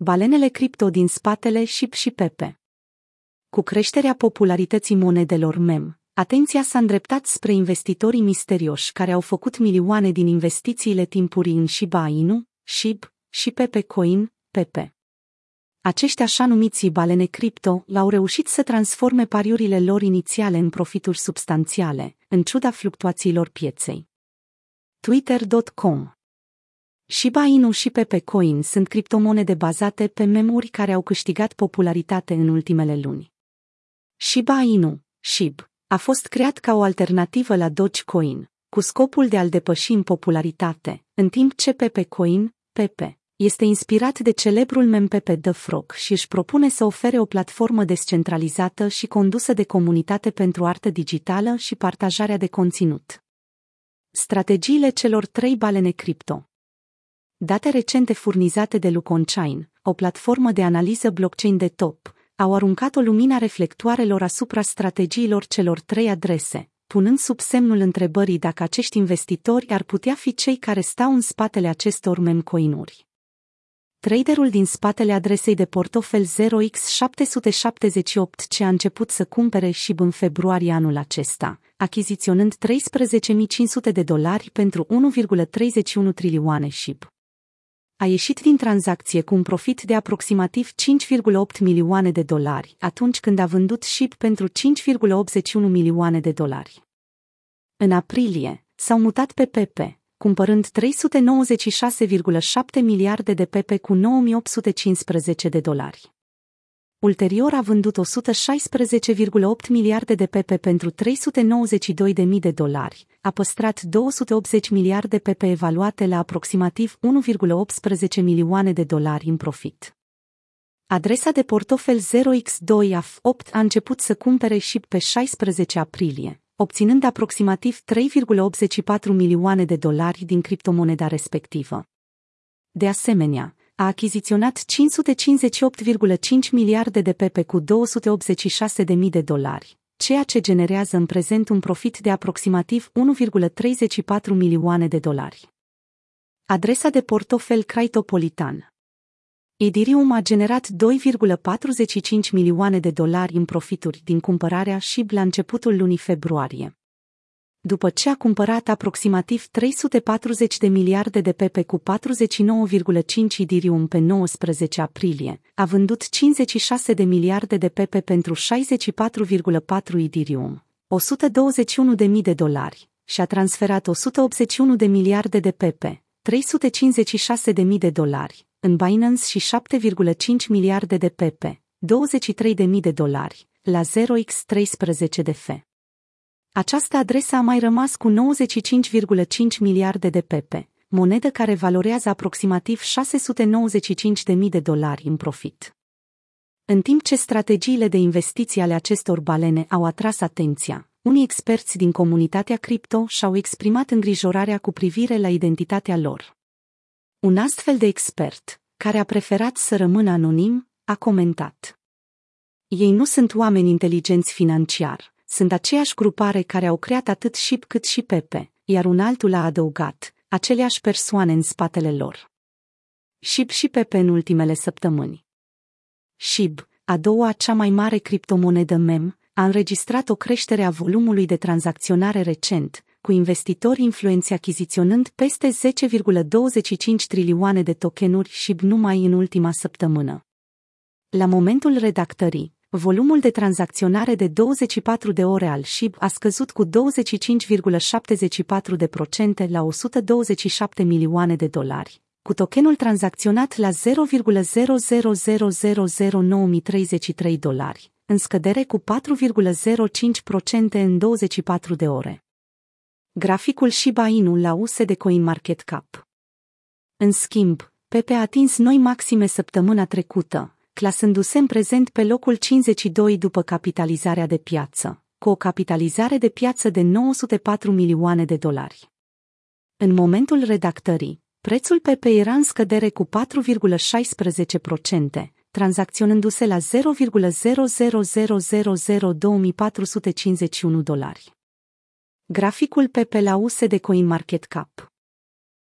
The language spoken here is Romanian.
Balenele cripto din spatele SHIB și Pepe. Cu creșterea popularității monedelor MEM, atenția s-a îndreptat spre investitorii misterioși care au făcut milioane din investițiile timpurii în Shiba Inu, SHIB și Pepe Coin, Pepe. Acești așa numiți balene cripto l-au reușit să transforme pariurile lor inițiale în profituri substanțiale, în ciuda fluctuațiilor pieței. Twitter.com Shiba Inu și Pepe Coin sunt criptomonede bazate pe memuri care au câștigat popularitate în ultimele luni. Shiba Inu, SHIB, a fost creat ca o alternativă la Dogecoin, cu scopul de a-l depăși în popularitate, în timp ce Pepe Coin, Pepe, este inspirat de celebrul mem Pepe The Frog și își propune să ofere o platformă descentralizată și condusă de comunitate pentru artă digitală și partajarea de conținut. Strategiile celor trei balene cripto Date recente furnizate de Luconchain, o platformă de analiză blockchain de top, au aruncat o lumina reflectoarelor asupra strategiilor celor trei adrese, punând sub semnul întrebării dacă acești investitori ar putea fi cei care stau în spatele acestor memcoinuri. Traderul din spatele adresei de portofel 0x778 ce a început să cumpere și în februarie anul acesta, achiziționând 13.500 de dolari pentru 1,31 trilioane SHIB a ieșit din tranzacție cu un profit de aproximativ 5,8 milioane de dolari, atunci când a vândut SHIB pentru 5,81 milioane de dolari. În aprilie, s-au mutat pe Pepe, cumpărând 396,7 miliarde de Pepe cu 9815 de dolari. Ulterior a vândut 116,8 miliarde de pepe pentru 392.000 de dolari, a păstrat 280 miliarde pepe evaluate la aproximativ 1,18 milioane de dolari în profit. Adresa de portofel 0x2AF8 a început să cumpere și pe 16 aprilie, obținând aproximativ 3,84 milioane de dolari din criptomoneda respectivă. De asemenea, a achiziționat 558,5 miliarde de pepe cu 286 de mii de dolari, ceea ce generează în prezent un profit de aproximativ 1,34 milioane de dolari. Adresa de portofel Craitopolitan Idirium a generat 2,45 milioane de dolari în profituri din cumpărarea și la începutul lunii februarie după ce a cumpărat aproximativ 340 de miliarde de pepe cu 49,5 idirium pe 19 aprilie, a vândut 56 de miliarde de pepe pentru 64,4 idirium, 121 de mii de dolari, și a transferat 181 de miliarde de pepe, 356 de mii de dolari, în Binance și 7,5 miliarde de pepe, 23 de mii de dolari, la 0x13 de fe. Această adresă a mai rămas cu 95,5 miliarde de pepe, monedă care valorează aproximativ 695.000 de dolari în profit. În timp ce strategiile de investiții ale acestor balene au atras atenția, unii experți din comunitatea cripto și-au exprimat îngrijorarea cu privire la identitatea lor. Un astfel de expert, care a preferat să rămână anonim, a comentat. Ei nu sunt oameni inteligenți financiar, sunt aceeași grupare care au creat atât SHIP cât și Pepe, iar un altul a adăugat, aceleași persoane în spatele lor. SHIB și Pepe în ultimele săptămâni. SHIB, a doua cea mai mare criptomonedă MEM, a înregistrat o creștere a volumului de tranzacționare recent, cu investitori influenți achiziționând peste 10,25 trilioane de tokenuri SHIB numai în ultima săptămână. La momentul redactării, volumul de tranzacționare de 24 de ore al SHIB a scăzut cu 25,74% la 127 milioane de dolari, cu tokenul tranzacționat la 0,000009033 dolari, în scădere cu 4,05% în 24 de ore. Graficul Shiba Inu la USD CoinMarketCap. În schimb, Pepe a atins noi maxime săptămâna trecută, clasându-se în prezent pe locul 52 după capitalizarea de piață, cu o capitalizare de piață de 904 milioane de dolari. În momentul redactării, prețul PP era în scădere cu 4,16%, tranzacționându-se la 0,000002451 dolari. Graficul PP la USD CoinMarketCap